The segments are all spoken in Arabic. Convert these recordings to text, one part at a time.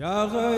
wa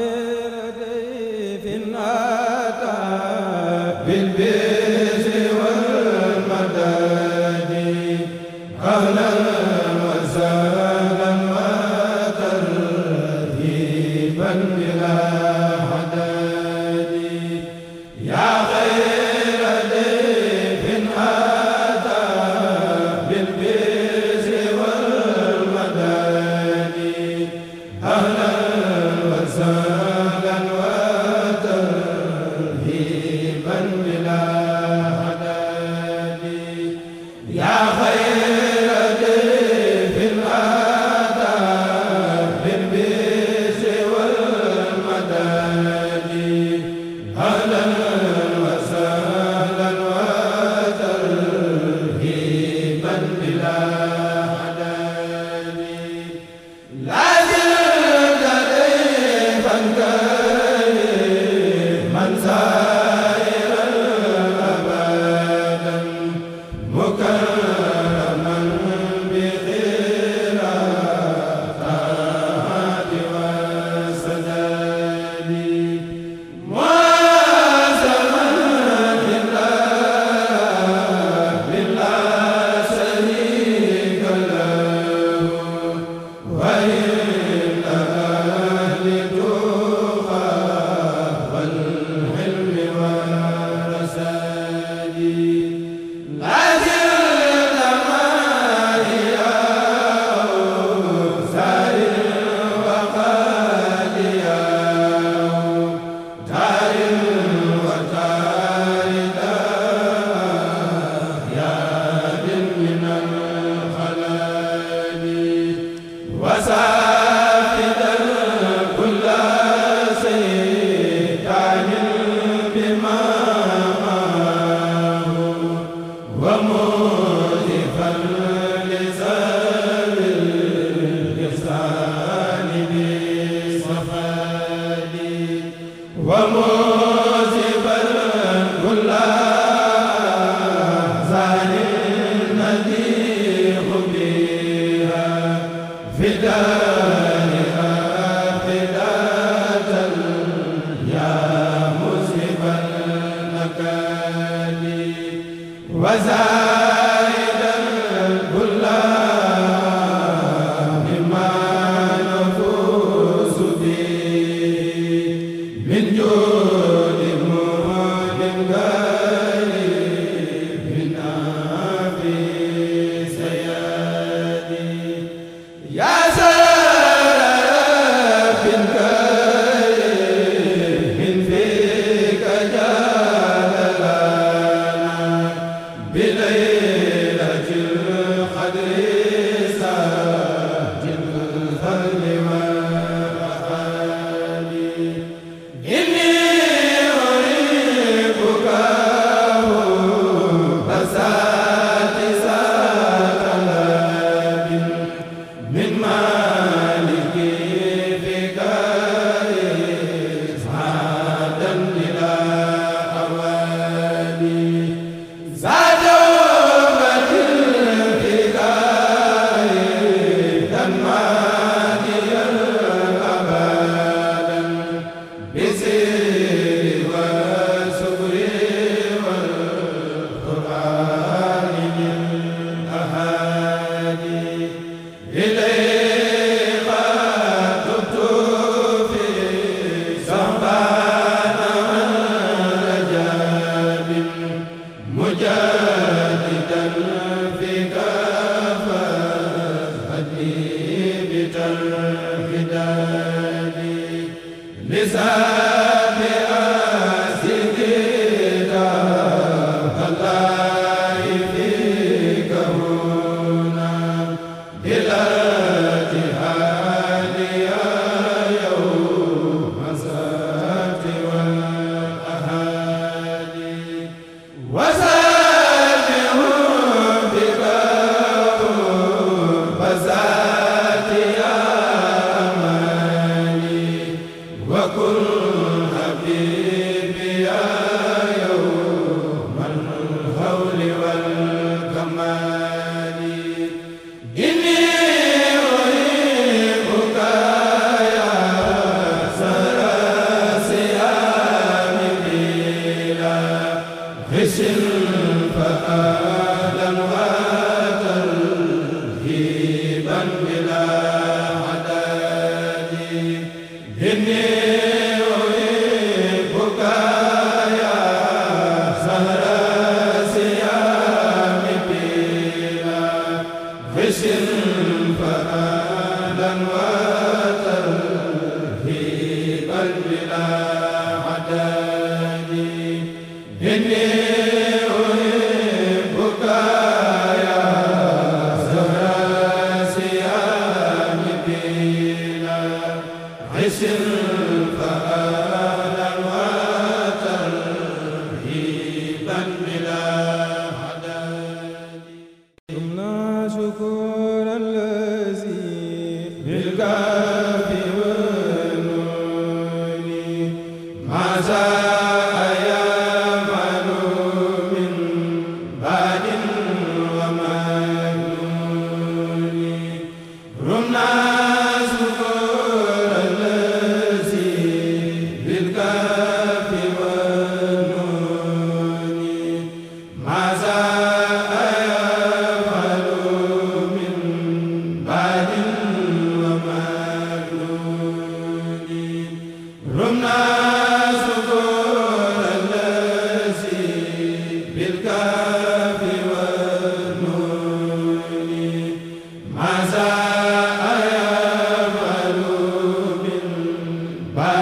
Bye.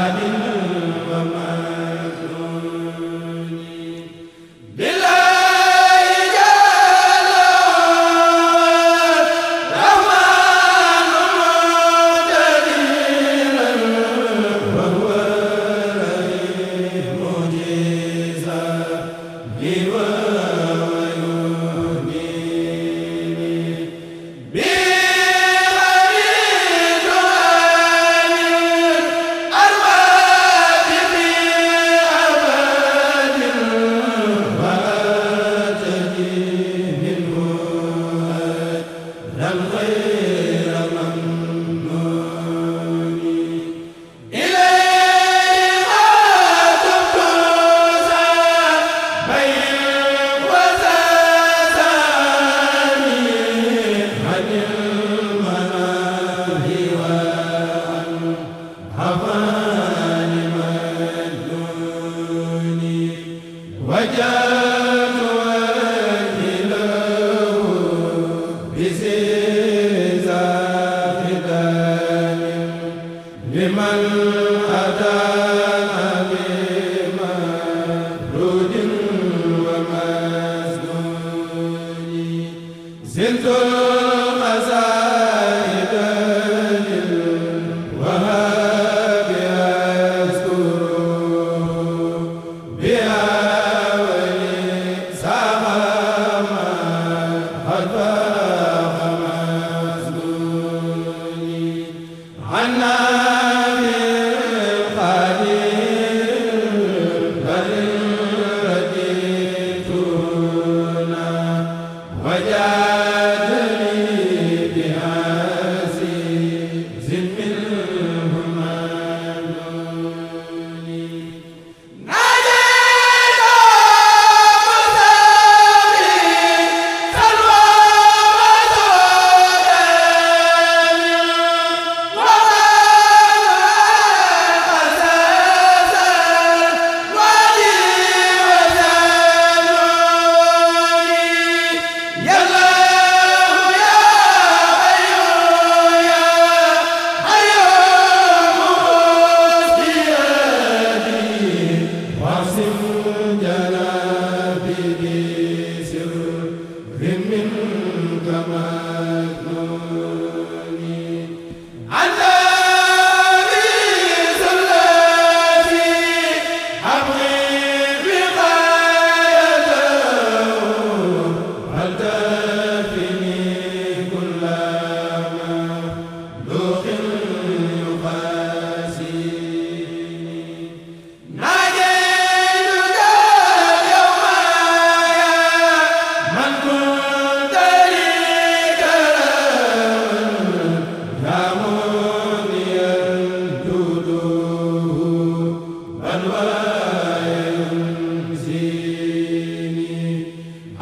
Anna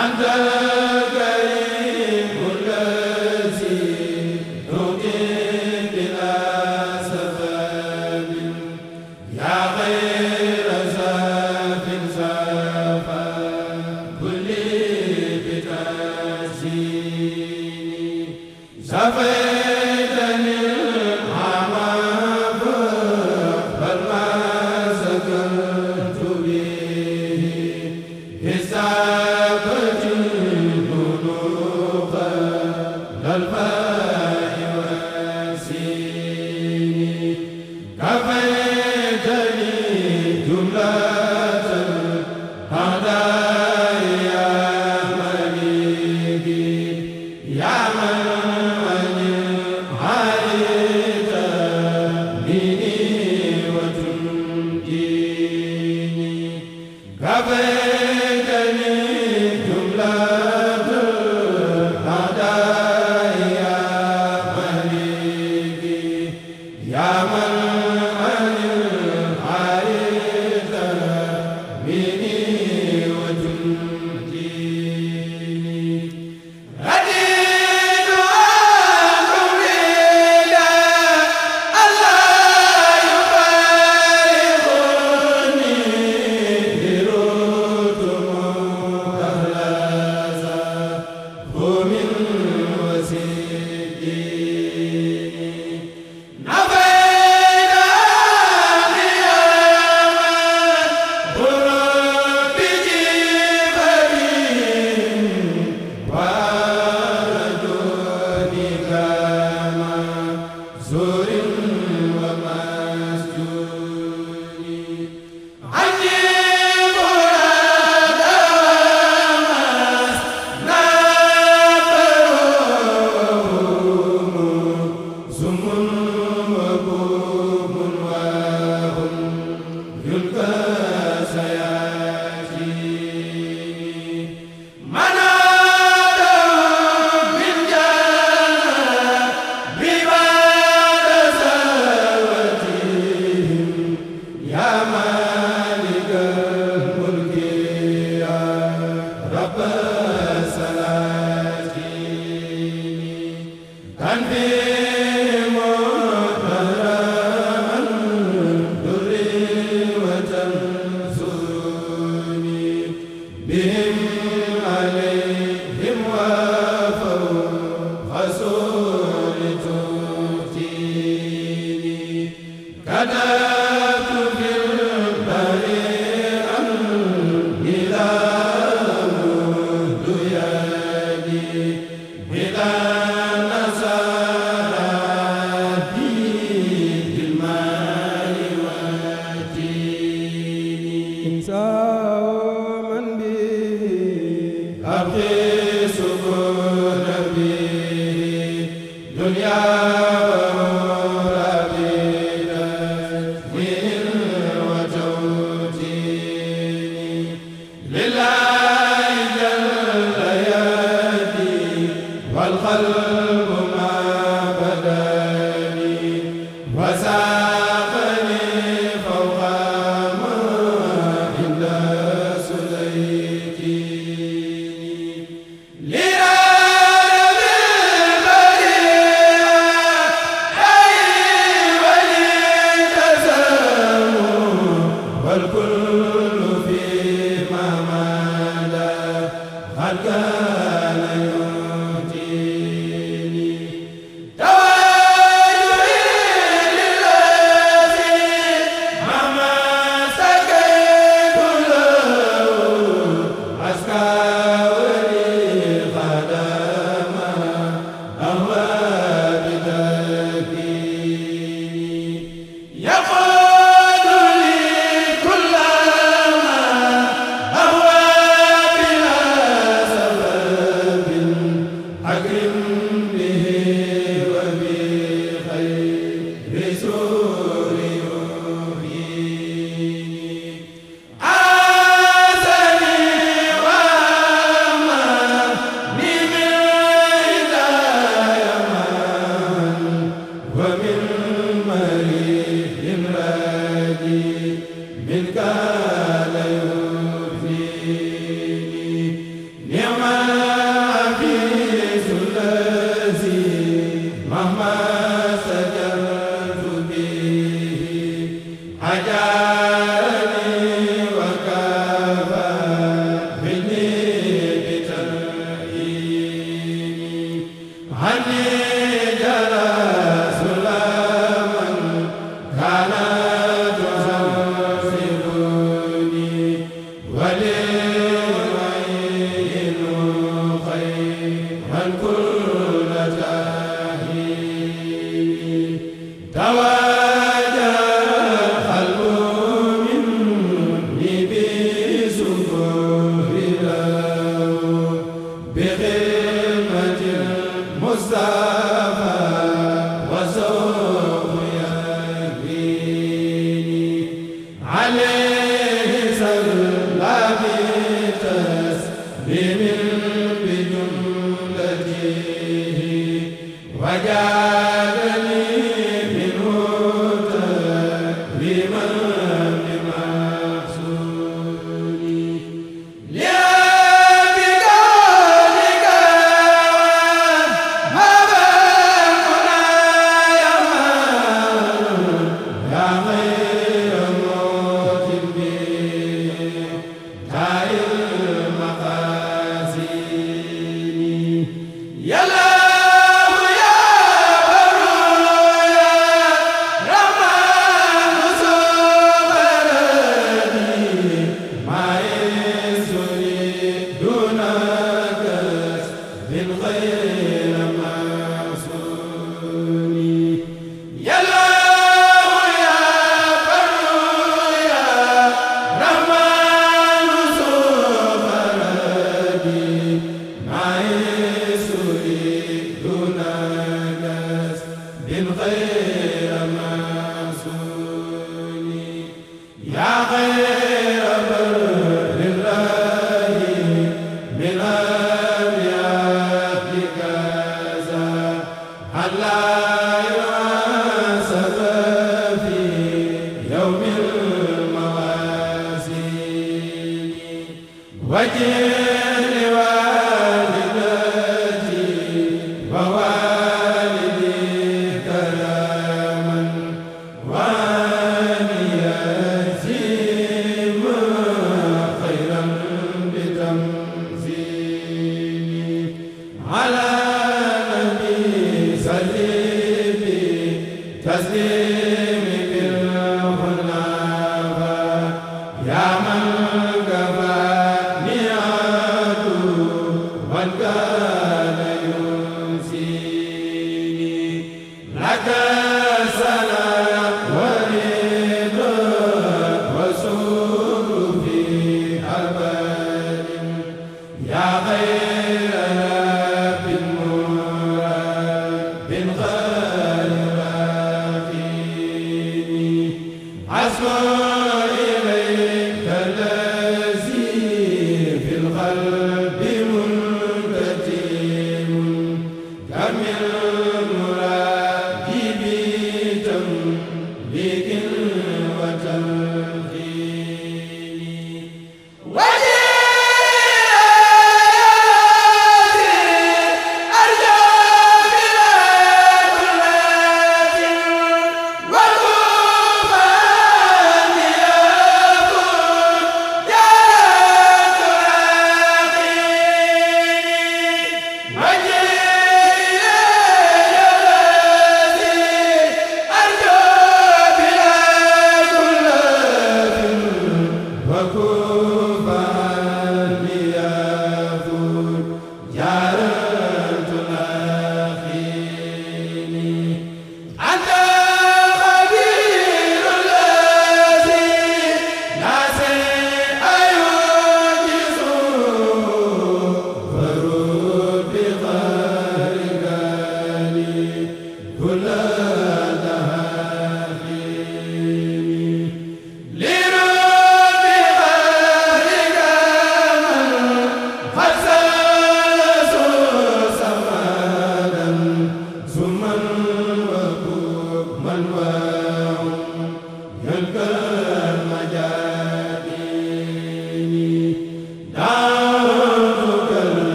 عدد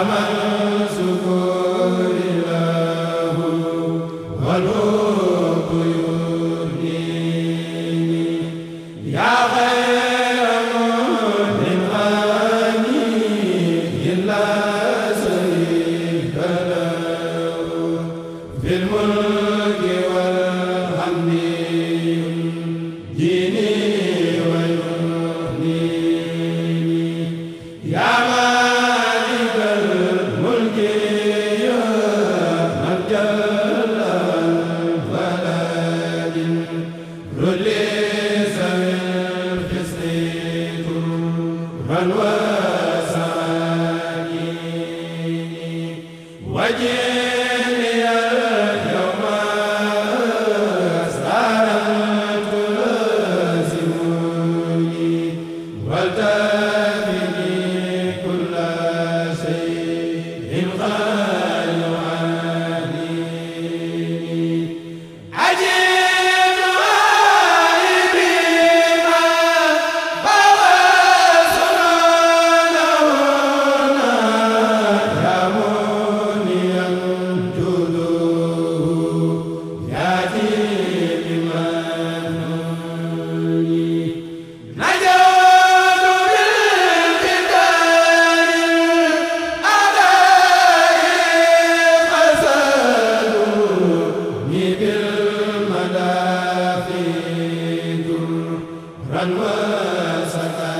amal sa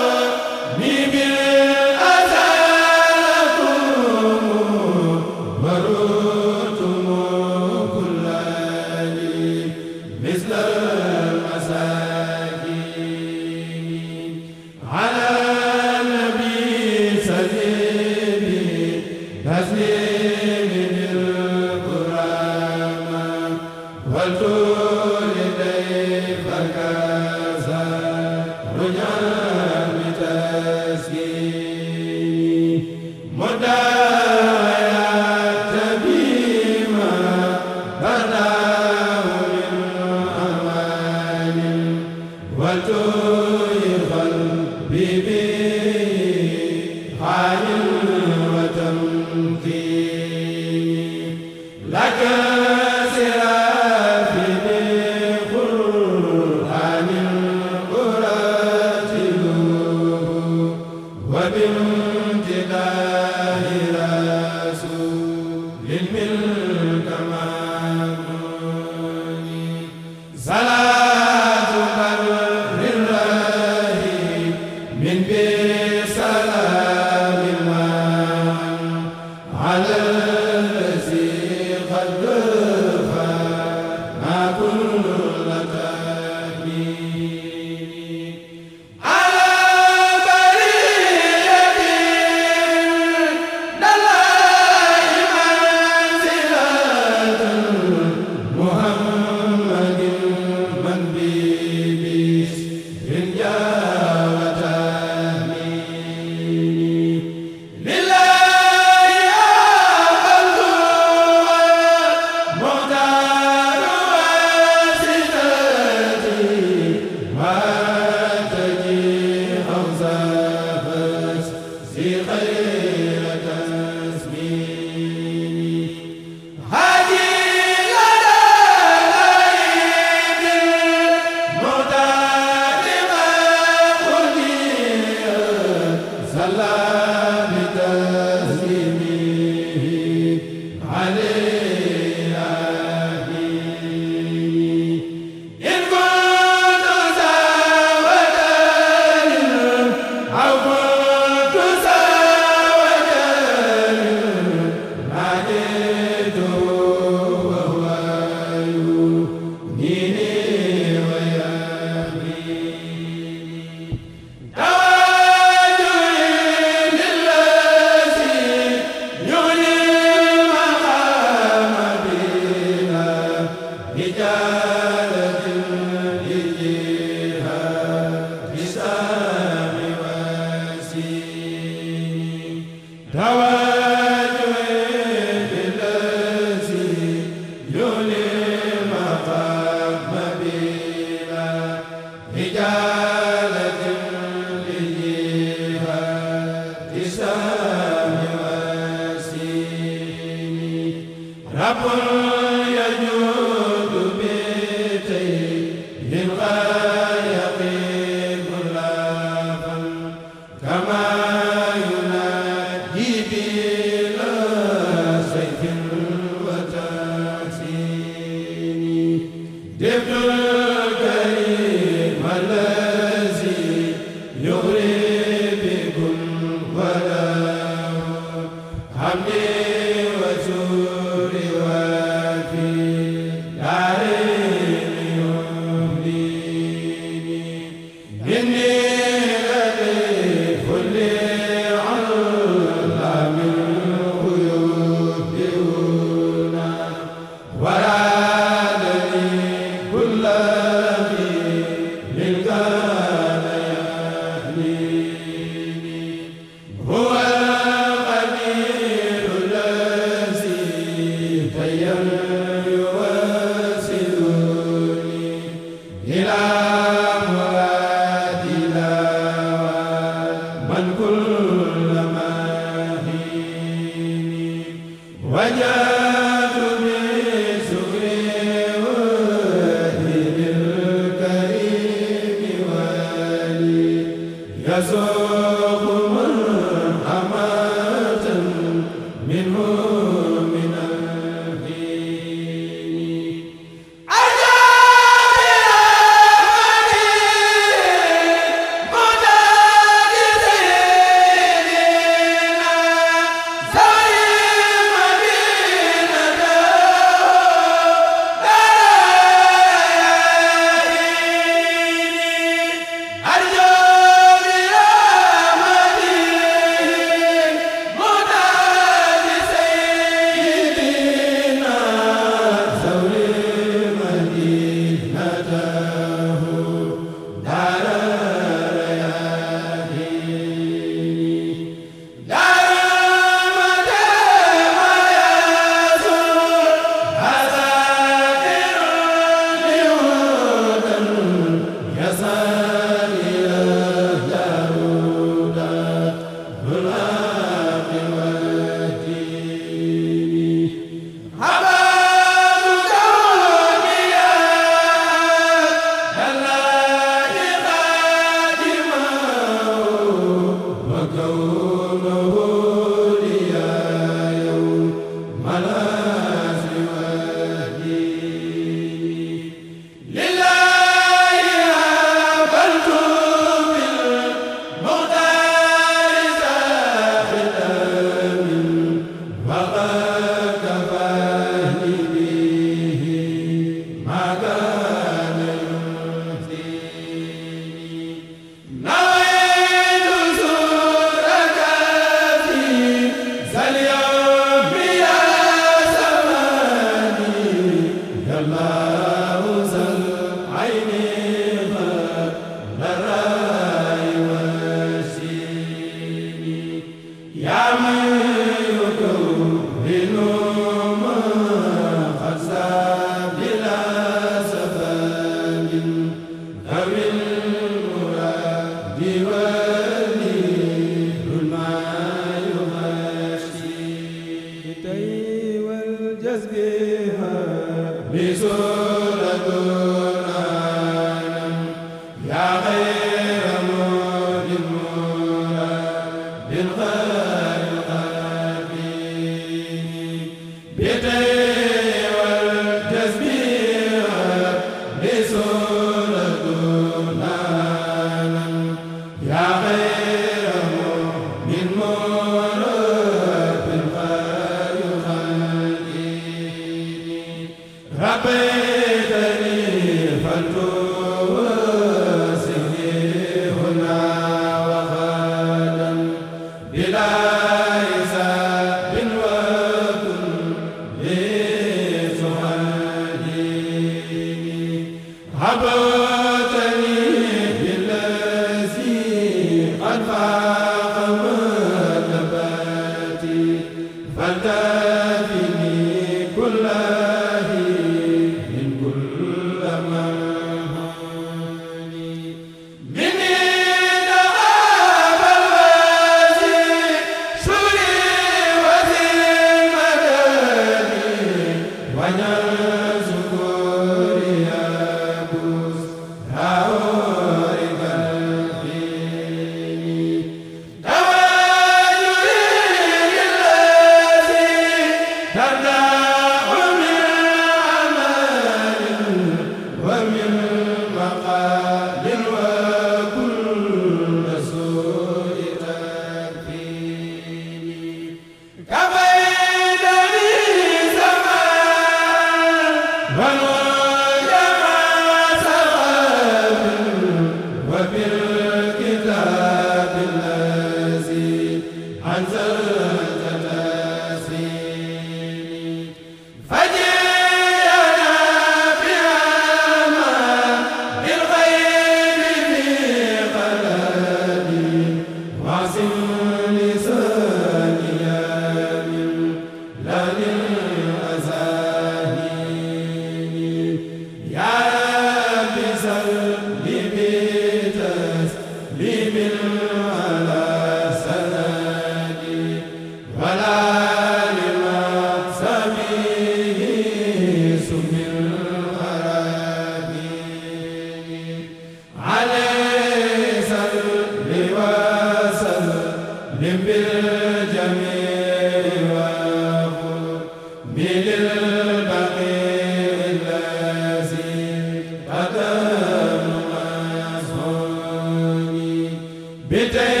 bi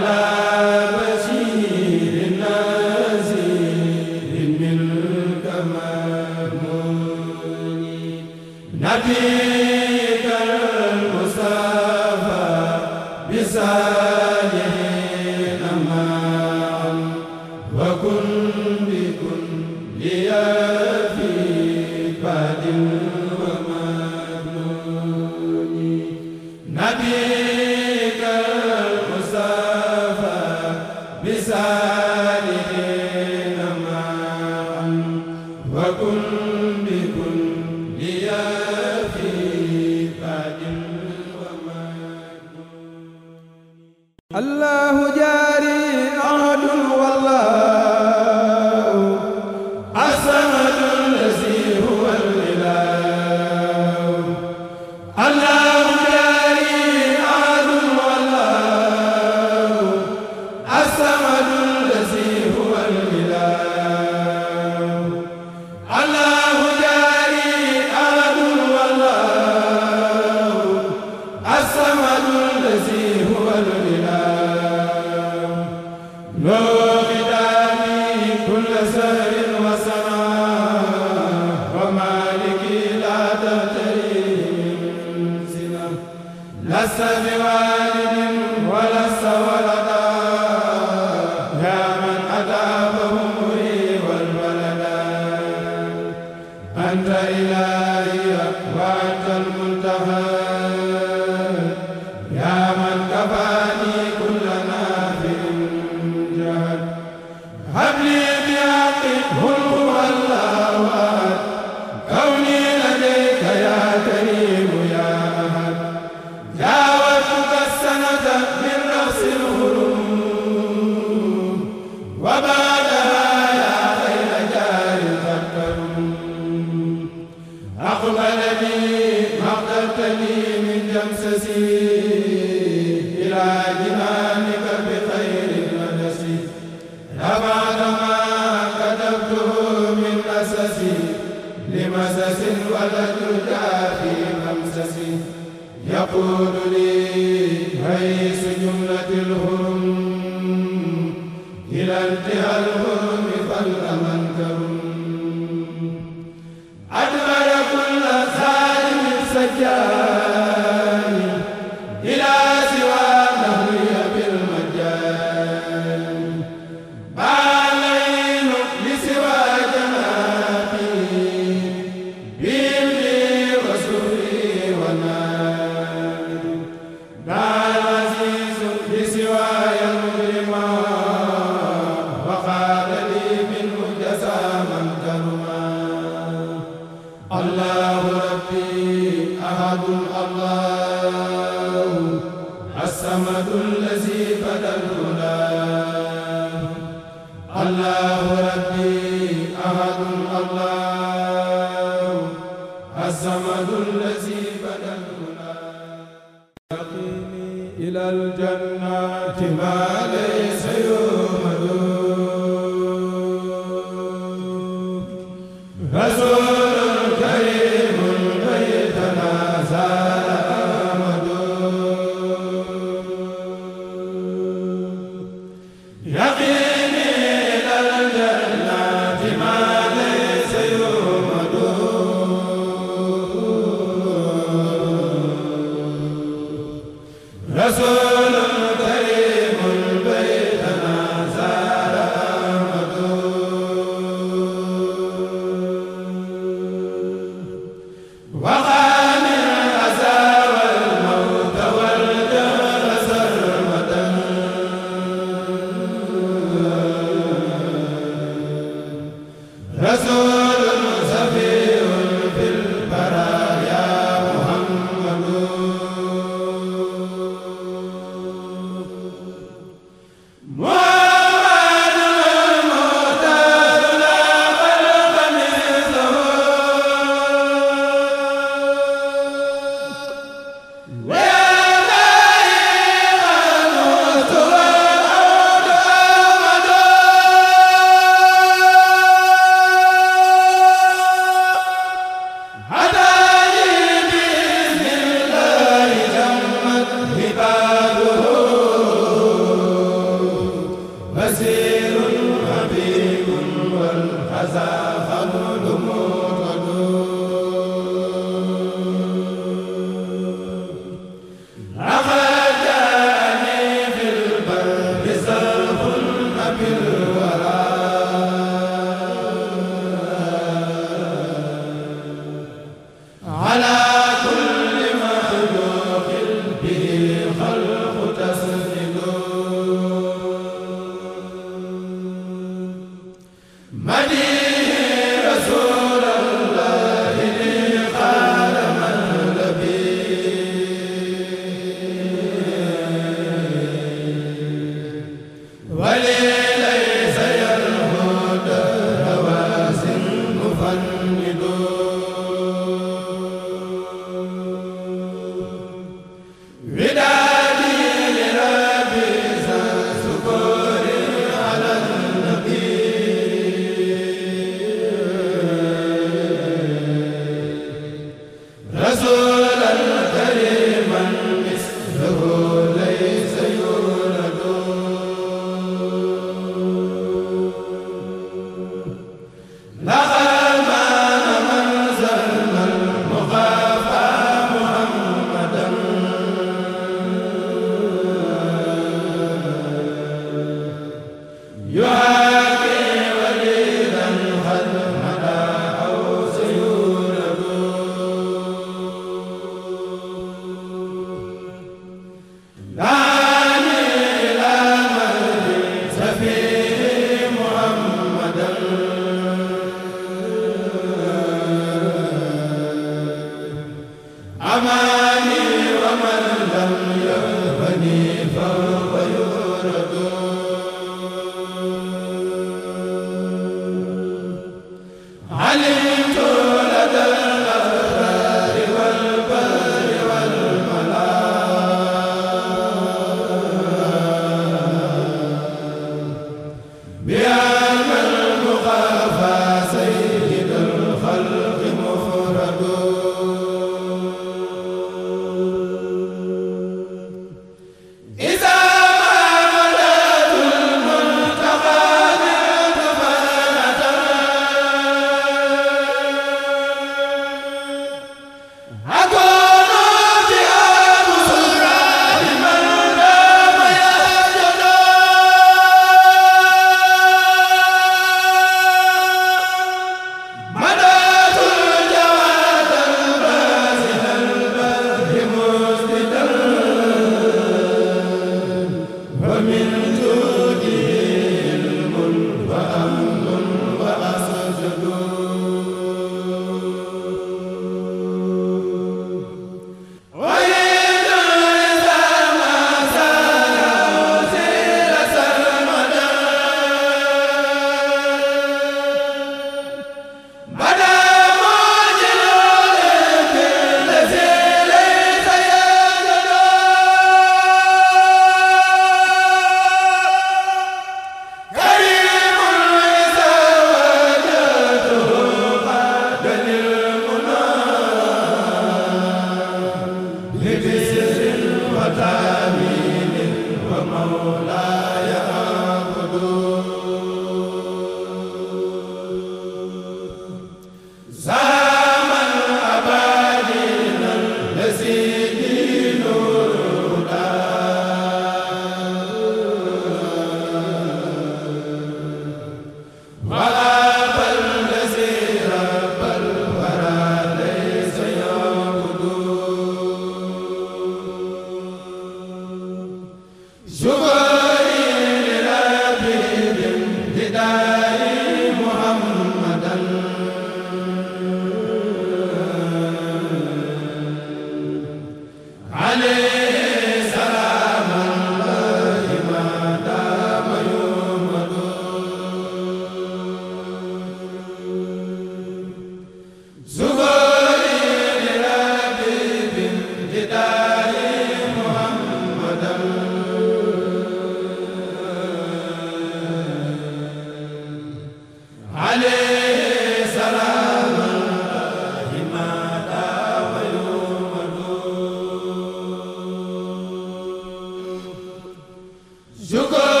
Zuko